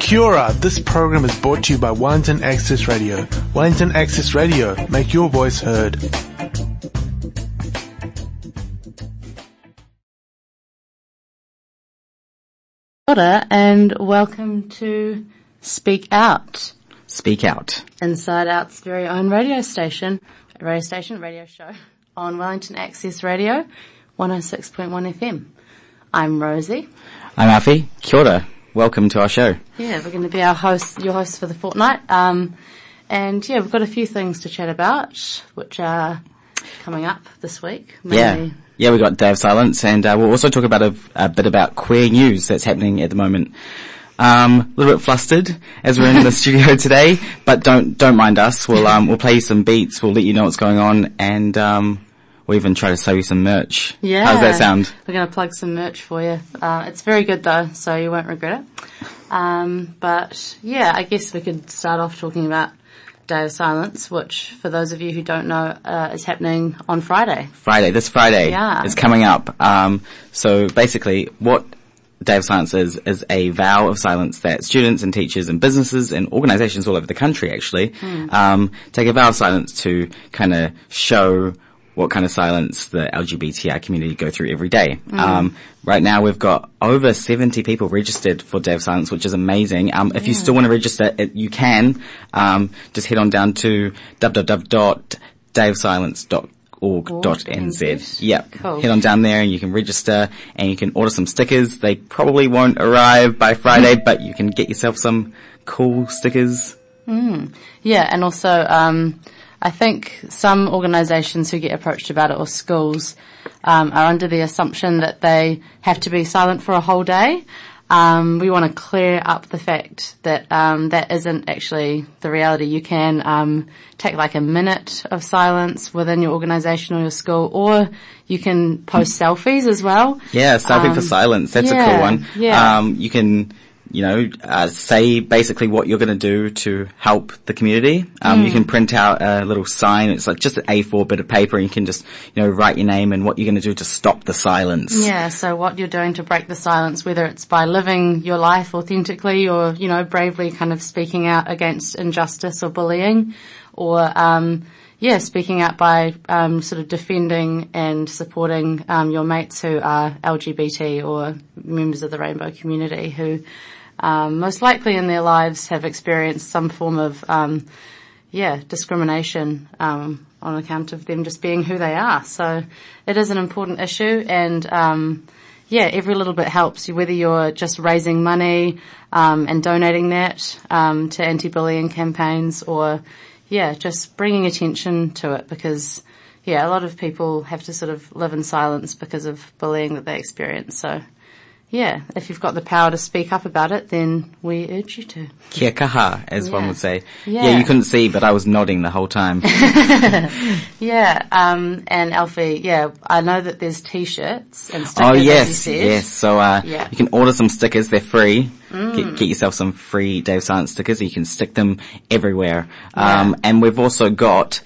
Kia this program is brought to you by Wellington Access Radio. Wellington Access Radio, make your voice heard. Kia and welcome to Speak Out, Speak out. Inside Out's very own radio station, radio station, radio show on Wellington Access Radio, 106.1 FM. I'm Rosie. I'm Alfie. Kia ora. Welcome to our show. Yeah, we're going to be our host, your host for the fortnight. Um, and yeah, we've got a few things to chat about, which are coming up this week. Yeah. Mainly- Yeah, we've got Day of Silence and uh, we'll also talk about a, a bit about queer news that's happening at the moment. Um, a little bit flustered as we're in the studio today, but don't, don't mind us. We'll, um, we'll play you some beats, we'll let you know what's going on and, um, we'll even try to sell you some merch. Yeah. How's that sound? We're going to plug some merch for you. Uh, it's very good though, so you won't regret it. Um, but yeah, I guess we could start off talking about Day of Silence, which for those of you who don't know, uh, is happening on Friday. Friday, this Friday Yeah. is coming up. Um, so basically what Day of Silence is, is a vow of silence that students and teachers and businesses and organizations all over the country actually, um, take a vow of silence to kind of show what kind of silence the LGBTI community go through every day. Um, right now we've got over 70 people registered for Day of Silence, which is amazing. Um, if you still want to register, it, you can. Um, just head on down to www.dayofsilence.org.nz. Yep. Cool. Head on down there and you can register and you can order some stickers. They probably won't arrive by Friday, but you can get yourself some cool stickers. Yeah, and also, um, I think some organisations who get approached about it or schools um, are under the assumption that they have to be silent for a whole day. Um, we want to clear up the fact that um, that isn't actually the reality. You can um, take like a minute of silence within your organisation or your school, or you can post selfies as well. Yeah, selfie for Um, silence. That's a cool one. yeah. Um, you can, you know, uh, say basically what you're going to do to help the community. Um, Hmm. you can print out a little sign. It's like just an A4 bit of paper and you can just, you know, write your name and what you're going to do to stop the silence. Yeah, so what you're doing to break the silence, whether it's by living your life authentically or, you know, bravely kind of speaking out against injustice or bullying or, um, yeah, speaking out by, um, sort of defending and supporting, um, your mates who are LGBT or members of the rainbow community who, most likely in their lives have experienced some form of, um, yeah, discrimination um, on account of them just being who they are. So it is an important issue, and um, yeah, every little bit helps. Whether you're just raising money um, and donating that um, to anti-bullying campaigns, or yeah, just bringing attention to it because yeah, a lot of people have to sort of live in silence because of bullying that they experience. So. Yeah, if you've got the power to speak up about it, then we urge you to. Kia kaha, as one Yeah. would say. Yeah. yeah, you couldn't see, but I was nodding the whole time. Yeah, um, and Alfie, yeah, I know that there's t-shirts and stickers. Oh yes, yes. So uh, Yeah. Mm. you can order some stickers. They're free. Get, get yourself some free Day of Silence stickers. You can stick them everywhere. Um, and we've also got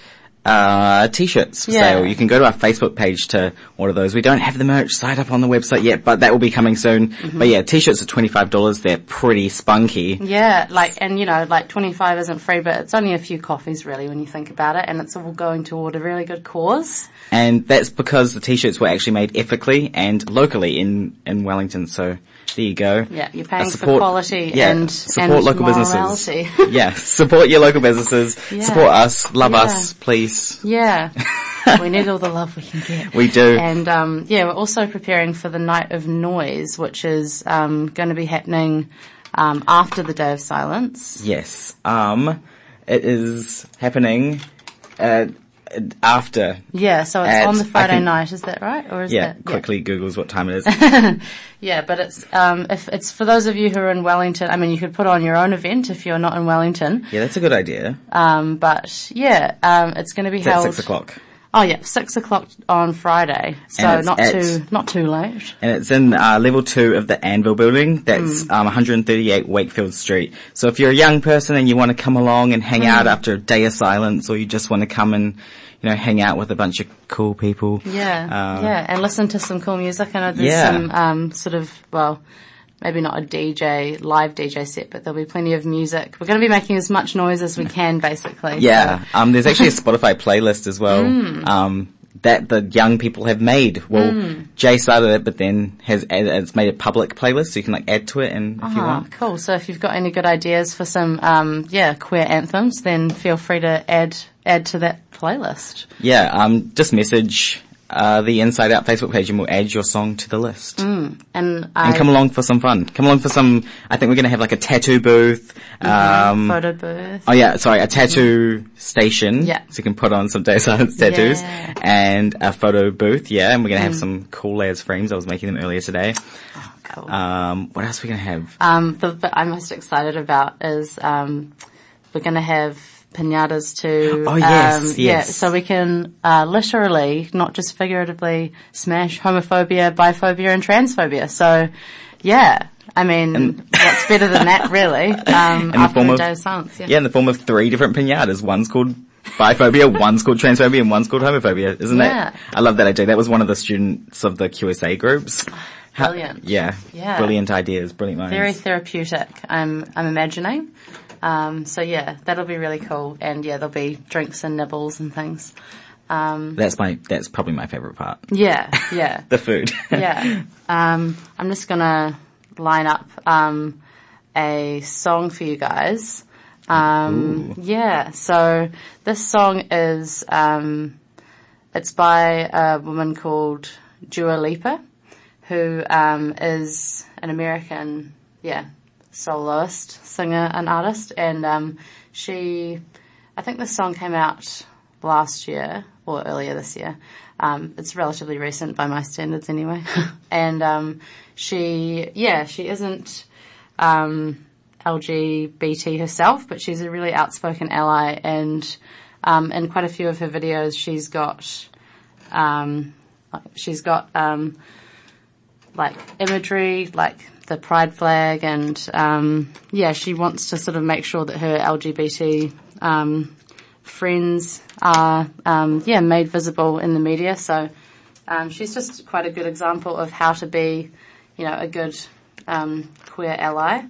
uh, t-shirts for Yeah. sale. You can go to our Facebook page to order those. We don't have the merch site up on the website yet, but that will be coming soon. Mm-hmm. But yeah, t-shirts are twenty five dollars. They're pretty spunky. Yeah, like, and you know, like 25 isn't free, but it's only a few coffees really when you think about it, and it's all going toward a really good cause. And that's because the t-shirts were actually made ethically and locally in, in Wellington. So there you go. Yeah, you're paying for quality yeah, and, support and local morality. businesses. yeah, support your local businesses. Yeah. Support us. Love Yeah. us, please. Yeah. we need all the love we can get. We do. And um, yeah, we're also preparing for the Night of Noise, which is um, going to be happening um, after the Day of Silence. Yes. Um, it is happening uh, after. Yeah, so it's on the Friday night, is that right? Or is Yeah, that quickly Googles what time it is. Yeah, but it's um, if it's for those of you who are in Wellington. I mean, you could put on your own event if you're not in Wellington. yeah, that's a good idea. Um, but yeah, um, it's going to be It's at six o'clock. Oh yeah, six o'clock on Friday, so not at- too not too late. And it's in uh, level two of the Anvil building. That's Hmm. um, 138 Wakefield Street. So if you're a young person and you want to come along and hang Hmm. out after a day of silence, or you just want to come and you know hang out with a bunch of cool people, Yeah, uh, yeah, and listen to some cool music. I know there's Yeah. some um, sort of well, maybe not a DJ, live DJ set, but there'll be plenty of music. We're going to be making as much noise as we can basically. Yeah, um, there's actually a Spotify playlist as well. Mm. Um, that the young people have made. Well, Mm. Jay started it, but then has it's made a public playlist, so you can like add to it, and if you Ah, want, cool. So if you've got any good ideas for some, um, yeah, queer anthems, then feel free to add, add to that playlist. yeah, um, just message uh, the Inside Out Facebook page, and we'll add your song to the list. And I, And come along for some fun. Come along for some. I think we're gonna have like a tattoo booth. Um, photo booth. Oh yeah, sorry, a tattoo station. Yeah. So you can put on some day silence tattoos. Yeah. And a photo booth, yeah, and we're gonna have some cool layers frames. I was making them earlier today. Cool. Um, what else are we gonna have? Um, the bit I'm most excited about is um, we're going to have pinatas too. Oh, yes, um, Yeah, yes. so we can uh, literally, not just figuratively, smash homophobia, biphobia, and transphobia. So, yeah, I mean, what's better than that, really? Um, the after form of- of silence, yeah. Yeah, in the form of three different pinatas. One's called biphobia, one's called transphobia, and one's called homophobia. Isn't Yeah. that? I love that idea. That was one of the students of the QSA groups. How- Brilliant. yeah. Yeah. Brilliant ideas, brilliant minds. Very therapeutic. I'm I'm imagining. Um, so yeah, that'll be really cool. And yeah, there'll be drinks and nibbles and things. Um, that's my, that's probably my favorite part. yeah, yeah. The food. yeah. Um, I'm just gonna line up um, a song for you guys. Um, yeah. So this song is um, it's by a woman called Dua Lipa, who um, is an American, yeah, soloist, singer, and artist, and um, she, I think this song came out last year or earlier this year. Um, it's relatively recent by my standards anyway. and um, she, yeah, she isn't um, LGBT herself, but she's a really outspoken ally. And um, in quite a few of her videos, she's got um, she's got um, like imagery, like the pride flag, and um, yeah, she wants to sort of make sure that her LGBT um, friends are um, yeah made visible in the media. So um, she's just quite a good example of how to be, you know, a good um, queer ally.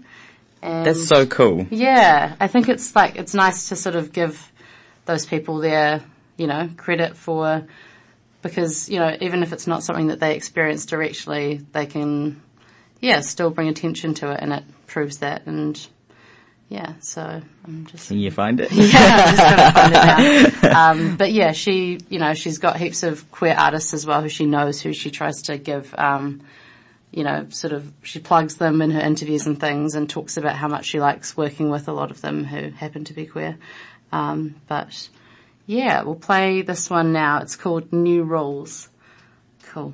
And That's so cool. yeah, I think it's like it's nice to sort of give those people their, you know, credit for because, you know, even if it's not something that they experience directly, they can yeah, still bring attention to it and it proves that and yeah, so I'm just Can you find it? yeah, I'm just gonna find it now. Um, but yeah, she, you know, she's got heaps of queer artists as well who she knows, who she tries to give, um, you know, sort of, she plugs them in her interviews and things and talks about how much she likes working with a lot of them who happen to be queer. Um, but yeah, we'll play this one now. It's called New Rules. Cool.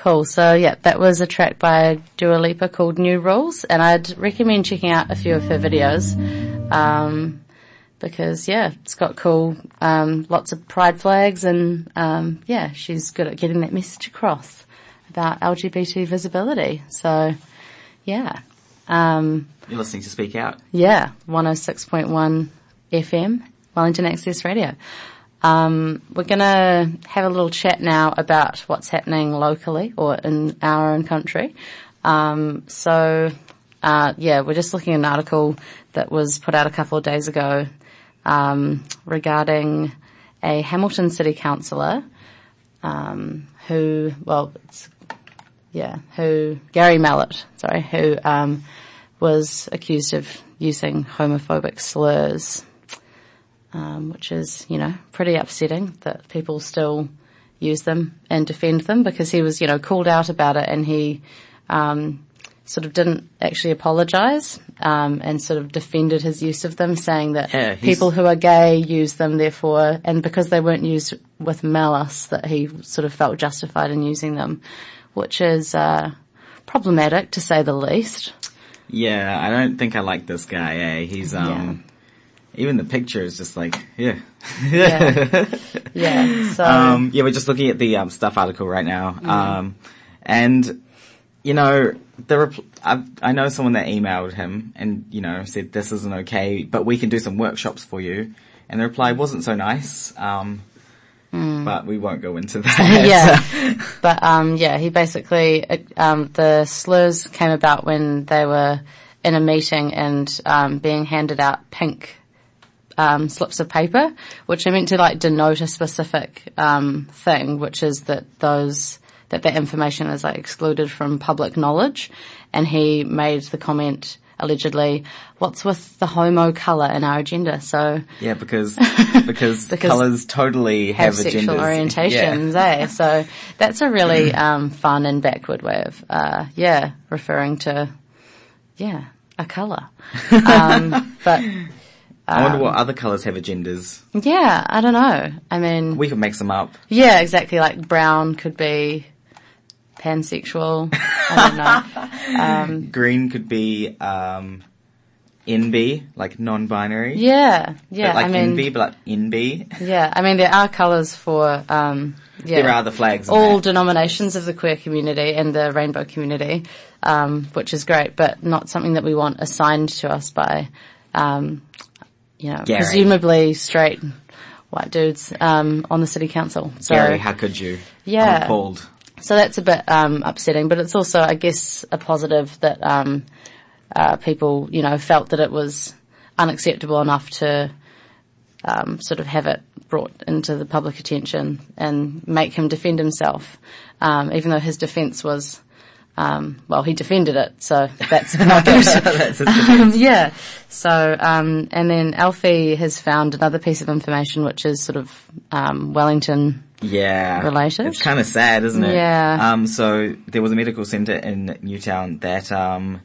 Cool. So yeah, that was a track by Dua Lipa called New Rules, and I'd recommend checking out a few of her videos, um, because yeah, it's got cool, um, lots of pride flags, and um, yeah, she's good at getting that message across about LGBT visibility. So yeah, um, You're listening to Speak Out. yeah, 106.1 FM, Wellington Access Radio. Um, we're gonna have a little chat now about what's happening locally or in our own country. Um, so, uh, yeah, we're just looking at an article that was put out a couple of days ago, um, regarding a Hamilton City Councillor, um, who, well, it's, yeah, who, Garry Mallett, sorry, who, um, was accused of using homophobic slurs, um, which is, you know, pretty upsetting that people still use them and defend them because he was, you know, called out about it and he um, sort of didn't actually apologise um, and sort of defended his use of them, saying that Yeah, people who are gay use them, therefore, and because they weren't used with malice, that he sort of felt justified in using them, which is uh, problematic to say the least. Yeah, I don't think I like this guy, eh? He's, um, even the picture is just like, yeah. Yeah. Yeah. So Um, yeah, we're just looking at the um, stuff article right now, Mm-hmm. um, and you know, the repl- I, I know someone that emailed him and you know said this isn't okay, but we can do some workshops for you, and the reply wasn't so nice. Um, but we won't go into that. Mm. yeah. But um, yeah, he basically uh, um, the slurs came about when they were in a meeting and um, being handed out pink um, slips of paper, which are meant to like denote a specific um, thing, which is that those that that information is like excluded from public knowledge. And he made the comment allegedly, "What's with the homo color in our agenda?" So Yeah, because because, Because colors totally have, have sexual agendas. orientations, eh? So that's a really um, fun and backward way of, uh, yeah, referring to, yeah, a colour. Um, but Yeah. I wonder what other colors have agendas. yeah, I don't know. I mean, We could make some up. yeah, exactly. Like brown could be pansexual. I don't know. Green could be um, NB, like non-binary. Yeah, yeah. Like I mean, NB, but like NB. yeah. I mean, there are colours for, um, yeah. There are the flags. all that. denominations of the queer community and the rainbow community, um, which is great, but not something that we want assigned to us by, um, you know, Garry. presumably straight white dudes um, on the city council. So, Garry, how could you? Yeah. Appalled. so that's a bit um, upsetting, but it's also, I guess, a positive that um, uh, people, you know, felt that it was unacceptable enough to um, sort of have it brought into the public attention and make him defend himself, um, even though his defence was. Um, well, he defended it, so that's not good. That's um, yeah. So, um, and then Alfie has found another piece of information, which is sort of um, Wellington Yeah. Related? It's kind of sad, isn't it? Yeah. Um, so there was a medical centre in Newtown that, um,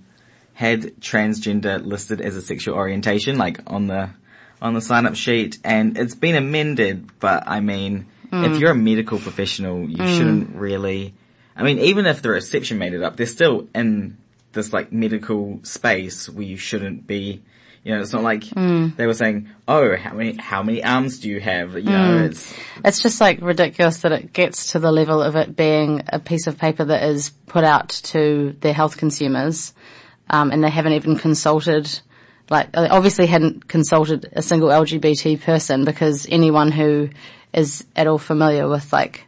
had transgender listed as a sexual orientation, like on the, on the sign up sheet, and it's been amended, but I mean, Mm. if you're a medical professional, you shouldn't really, I mean, even if the reception made it up, they're still in this like medical space where you shouldn't be, You know, it's not like Hmm. they were saying, "Oh, how many how many arms do you have?" You know, it's It's just like ridiculous that it gets to the level of it being a piece of paper that is put out to their health consumers, um, and they haven't even consulted, like, they obviously hadn't consulted a single LGBT person because anyone who is at all familiar with like,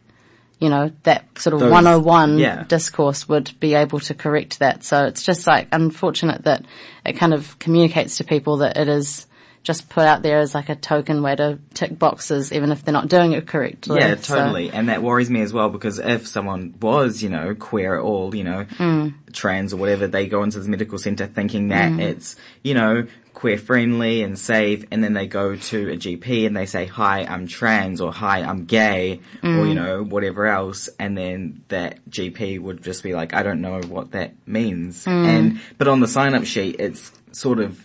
you know, that sort of Those- 101 yeah. discourse would be able to correct that. So it's just like unfortunate that it kind of communicates to people that it is just put out there as like a token way to tick boxes even if they're not doing it correctly. yeah, So- totally, and that worries me as well because if someone was, you know, queer at all, you know, Hmm. trans or whatever, they go into this medical center thinking that mm. it's, you know, queer friendly and safe, and then they go to a GP and they say, "Hi, I'm trans," or "Hi, I'm gay," or you mm. know, whatever else, and then that GP would just be like, "I don't know what that means," mm. and but on the sign up sheet, it's sort of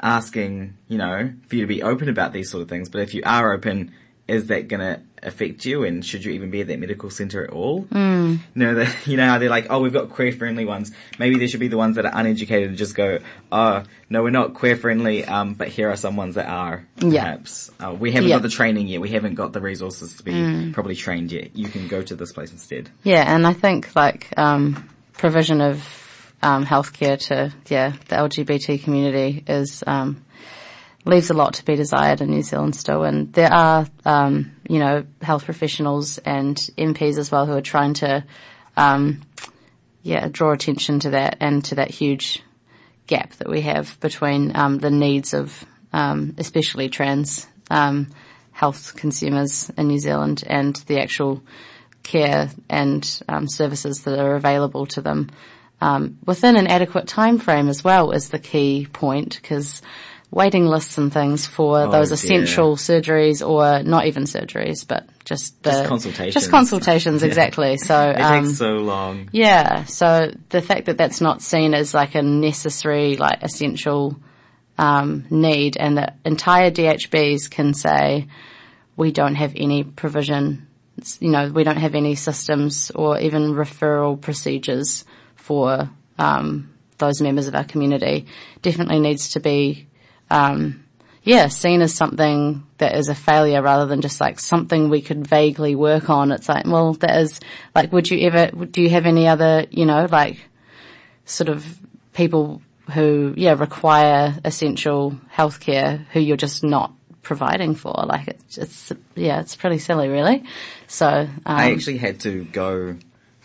asking, you know, for you to be open about these sort of things. But if you are open, is that going to affect you? And should you even be at that medical center at all? Mm. You know, the, you know how they're like, oh, we've got queer friendly ones. Maybe there should be the ones that are uneducated and just go, oh, no, we're not queer friendly. Um, but here are some ones that are. Yeah. Perhaps uh, we haven't Yeah. got the training yet. We haven't got the resources to be properly trained yet. You can go to this place instead. Yeah, and I think like um, provision of um, healthcare to yeah the LGBT community is um, leaves a lot to be desired in New Zealand still, and there are um, you know health professionals and MPs as well who are trying to um, yeah draw attention to that and to that huge gap that we have between um, the needs of um, especially trans health consumers in New Zealand and the actual care and services that are available to them um, within an adequate time frame as well is the key point because waiting lists and things for those dear. essential surgeries or not even surgeries but just the Just consultations. just consultations exactly so It um, takes so long. yeah, so the fact that that's not seen as like a necessary, like essential um, need, and that entire DHBs can say we don't have any provision, it's- you know, we don't have any systems or even referral procedures for um, those members of our community, definitely needs to be um, yeah, seen as something that is a failure rather than just like something we could vaguely work on. It's like, well, that is like, would you ever, do you have any other, you know, like sort of people who, yeah, require essential healthcare who you're just not providing for? Like it's, it's, yeah, it's pretty silly really. So, um, I actually had to go.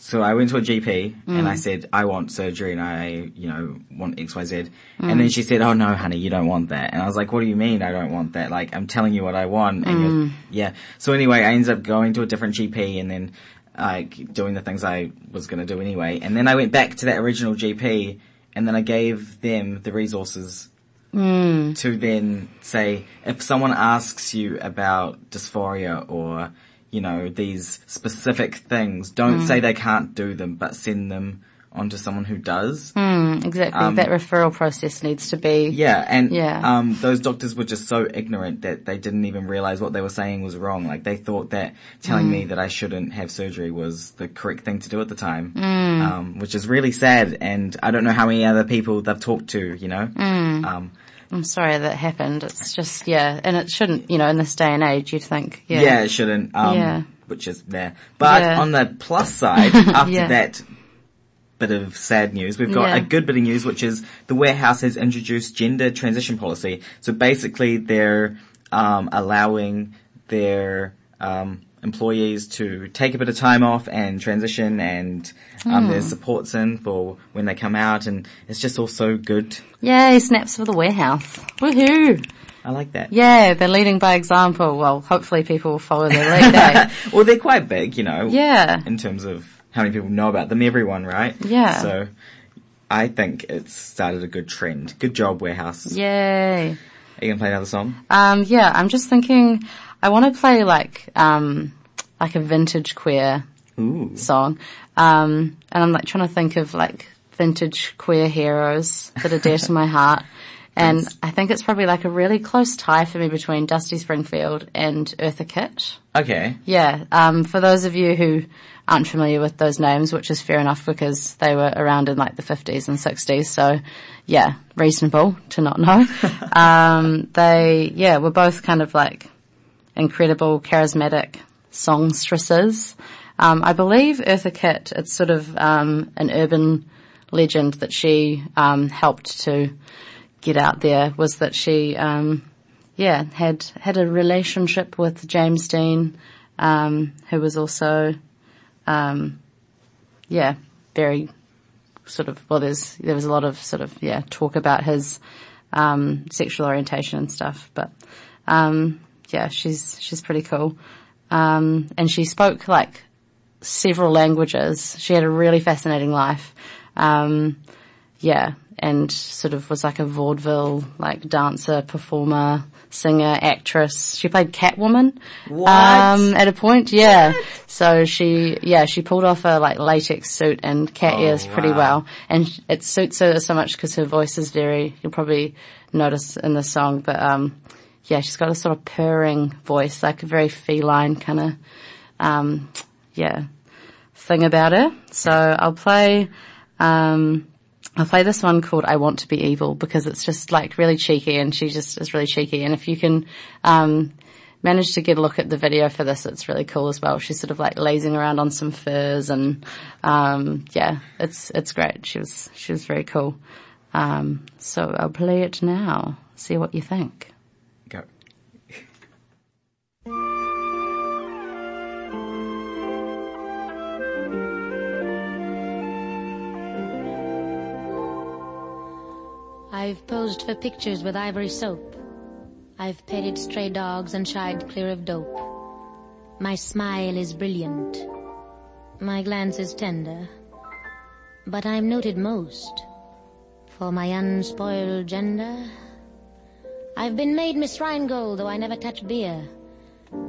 So I went to a GP and Mm. I said I want surgery and I, you know, want X Y Z. Mm. And then she said, "Oh no, honey, you don't want that." And I was like, "What do you mean I don't want that? Like I'm telling you what I want." And Mm. you're, yeah. So anyway, I ended up going to a different GP and then like doing the things I was going to do anyway. And then I went back to that original GP and then I gave them the resources Mm. to then say if someone asks you about dysphoria or you know these specific things, don't say they can't do them, but send them onto someone who does. exactly, that referral process needs to be, um, Yeah, and Yeah. um, those doctors were just so ignorant that they didn't even realize what they were saying was wrong. Like they thought that telling Mm. me that I shouldn't have surgery was the correct thing to do at the time, Mm. um, which is really sad. And I don't know how many other people they've talked to. You know, Mm. um, I'm sorry that happened. It's just, yeah, and it shouldn't, you know, in this day and age, you'd think, yeah. Yeah, it shouldn't. Um, Yeah. Which is there. But Yeah. on the plus side, after Yeah. that bit of sad news, we've got Yeah. a good bit of news, which is the warehouse has introduced gender transition policy. So basically, they're um, allowing their um, employees to take a bit of time off and transition, and um, Hmm. there's supports in for when they come out, and it's just all so good. Yay, snaps for the warehouse. Woohoo! I like that. Yeah, they're leading by example. Well, hopefully people will follow their lead, eh? well, they're quite big, you know. Yeah. In terms of how many people know about them, everyone, right? Yeah. So, I think it's started a good trend. Good job, Warehouse. Yay. Are you gonna play another song? Um, yeah, I'm just thinking, I want to play like, um, like a vintage queer Ooh. song. Um, and I'm like trying to think of like vintage queer heroes that are dear to my heart. And I think it's probably like a really close tie for me between Dusty Springfield and Eartha Kitt. Okay. Yeah, um, for those of you who aren't familiar with those names, which is fair enough because they were around in like the 50s and 60s, so yeah, reasonable to not know. um, they, yeah, were both kind of like incredible, charismatic songstresses. Um, I believe Eartha Kitt, it's sort of um, an urban legend that she um, helped to get out there was that she, um, yeah, had had a relationship with James Dean, um, who was also, um, yeah, very sort of well. There's there was a lot of sort of yeah talk about his sexual orientation and stuff, but yeah, she's she's pretty cool, um, and she spoke like several languages. She had a really fascinating life. Um, yeah, and sort of was like a vaudeville, like dancer, performer, singer, actress. She played Catwoman. What? Um, at a point, yeah. So she, yeah, she pulled off a like latex suit and cat Oh, ears pretty wow. well. And it suits her so much because her voice is very, you'll probably notice in the song, but um, yeah, she's got a sort of purring voice, like a very feline kind of, um, yeah, thing about her. So I'll play, um, I'll play this one called I Want to Be Evil because it's just like really cheeky and she just is really cheeky. And if you can, um, manage to get a look at the video for this, it's really cool as well. She's sort of like lazing around on some furs and, um, yeah, it's, it's great. She was, she was very cool. Um, so I'll play it now. See what you think. I've posed for pictures with ivory soap. I've petted stray dogs and shied clear of dope. My smile is brilliant. My glance is tender. But I'm noted most for my unspoiled gender. I've been made Miss Rheingold, though I never touch beer.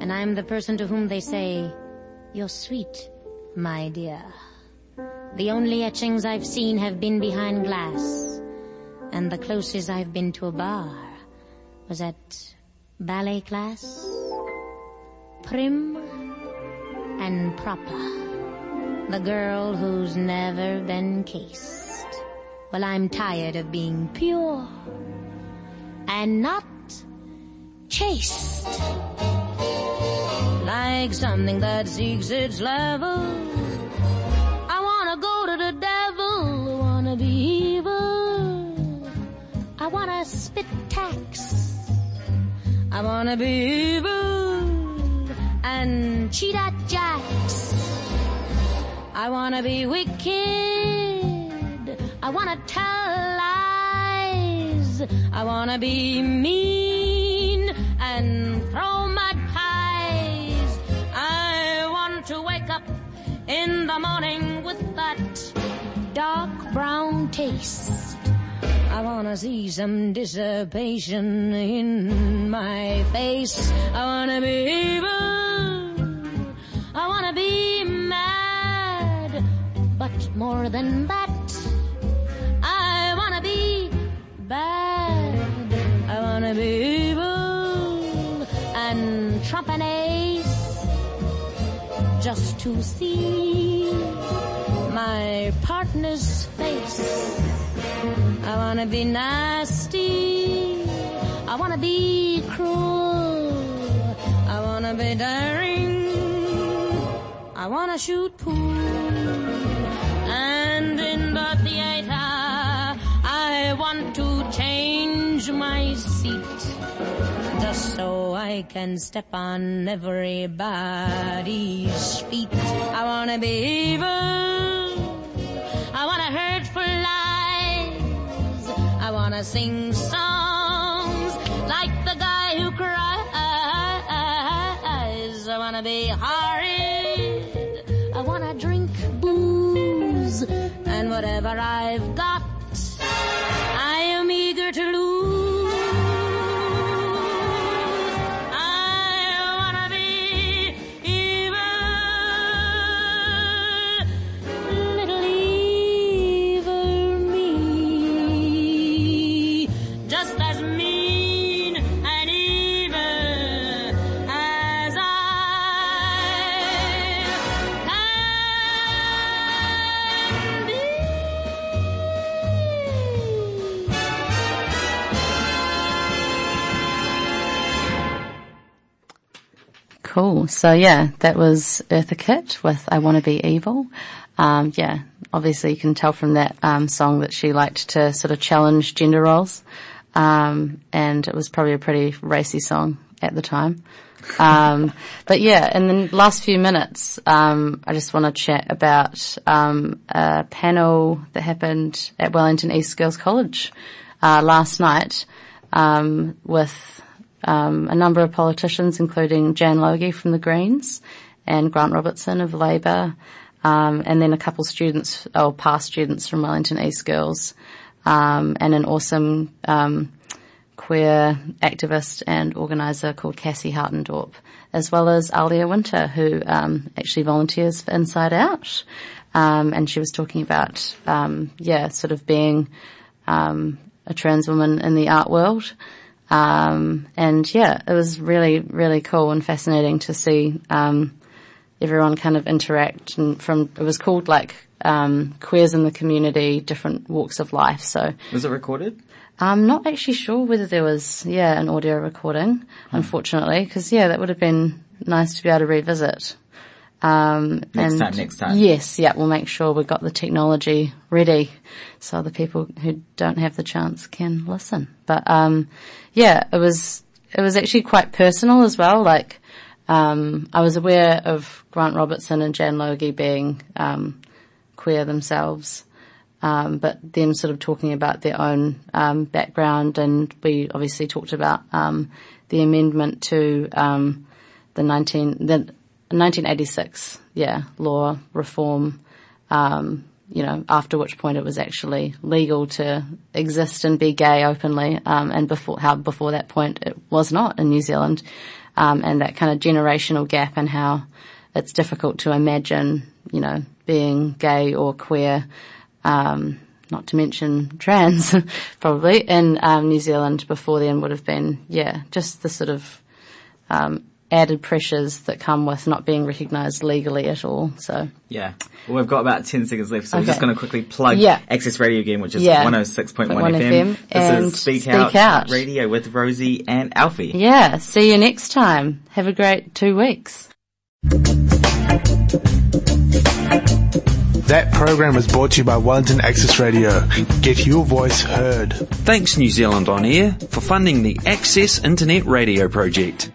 And I'm the person to whom they say, You're sweet, my dear. The only etchings I've seen have been behind glass. And the closest I've been to a bar was at ballet class. Prim and proper. The girl who's never been cased. Well, I'm tired of being pure and not chaste. Like something that seeks its level. I wanna go to the devil, wanna be evil. I wanna spit tacks. I wanna be evil and cheat at jacks. I wanna be wicked. I wanna tell lies. I wanna be mean and throw mud pies. I want to wake up in the morning with that dark brown taste. I wanna see some dissipation in my face. I wanna be evil. I wanna be mad. But more than that, I wanna be bad. I wanna be evil and trump an ace just to see my partner's face. I wanna be nasty. I wanna be cruel. I wanna be daring. I wanna shoot pool. And in the theater, I want to change my seat. Just so I can step on everybody's feet. I wanna be evil. I wanna sing songs like the guy who cries. I wanna be horrid. I wanna drink booze. And whatever I've got, Cool. So yeah, that was Eartha Kitt with I Wanna Be Evil. Um, yeah, obviously you can tell from that um, song that she liked to sort of challenge gender roles. Um, and it was probably a pretty racy song at the time. Um, but yeah, in the last few minutes, um, I just want to chat about um, a panel that happened at Wellington East Girls College uh, last night um, with um, a number of politicians, including Jan Logie from the Greens and Grant Robertson of Labour, um, and then a couple students, or past students from Wellington East Girls, and an awesome queer activist and organizer called Cassie Hartendorp, as well as Alia Winter, who um, actually volunteers for Inside Out. Um, and she was talking about, um, yeah, sort of being um, a trans woman in the art world. Um, and yeah, it was really, really cool and fascinating to see um, everyone kind of interact. And from it was called like queers in the community, different walks of life. So was it recorded? I'm not actually sure whether there was, yeah, an audio recording, unfortunately, because yeah, that would have been nice to be able to revisit. Um, Next and time, next time. Yes, yeah, we'll make sure we've got the technology ready so the people who don't have the chance can listen. But, um, yeah, it was, it was actually quite personal as well. Like, um, I was aware of Grant Robertson and Jan Logie being, um, queer themselves. Um, but them sort of talking about their own um, background, and we obviously talked about um, the amendment to um, the 19 the 1986 yeah law reform. Um, you know, after which point it was actually legal to exist and be gay openly, um, and before how before that point it was not in New Zealand, and that kind of generational gap and how it's difficult to imagine, you know, being gay or queer um, not to mention trans, probably in um, New Zealand before then would have been, yeah, just the sort of um, added pressures that come with not being recognised legally at all. So Yeah. Well, we've got about 10 seconds left, so we're Okay. just going to quickly plug Yeah. Access Radio again, which is Yeah. 106.1 FM. FM, This and is Speak, Speak Out, Out. Radio with Rosie and Alfie. yeah, see you next time. Have a great two weeks. That program was brought to you by Wellington Access Radio. Get your voice heard. Thanks New Zealand On Air for funding the Access Internet Radio project.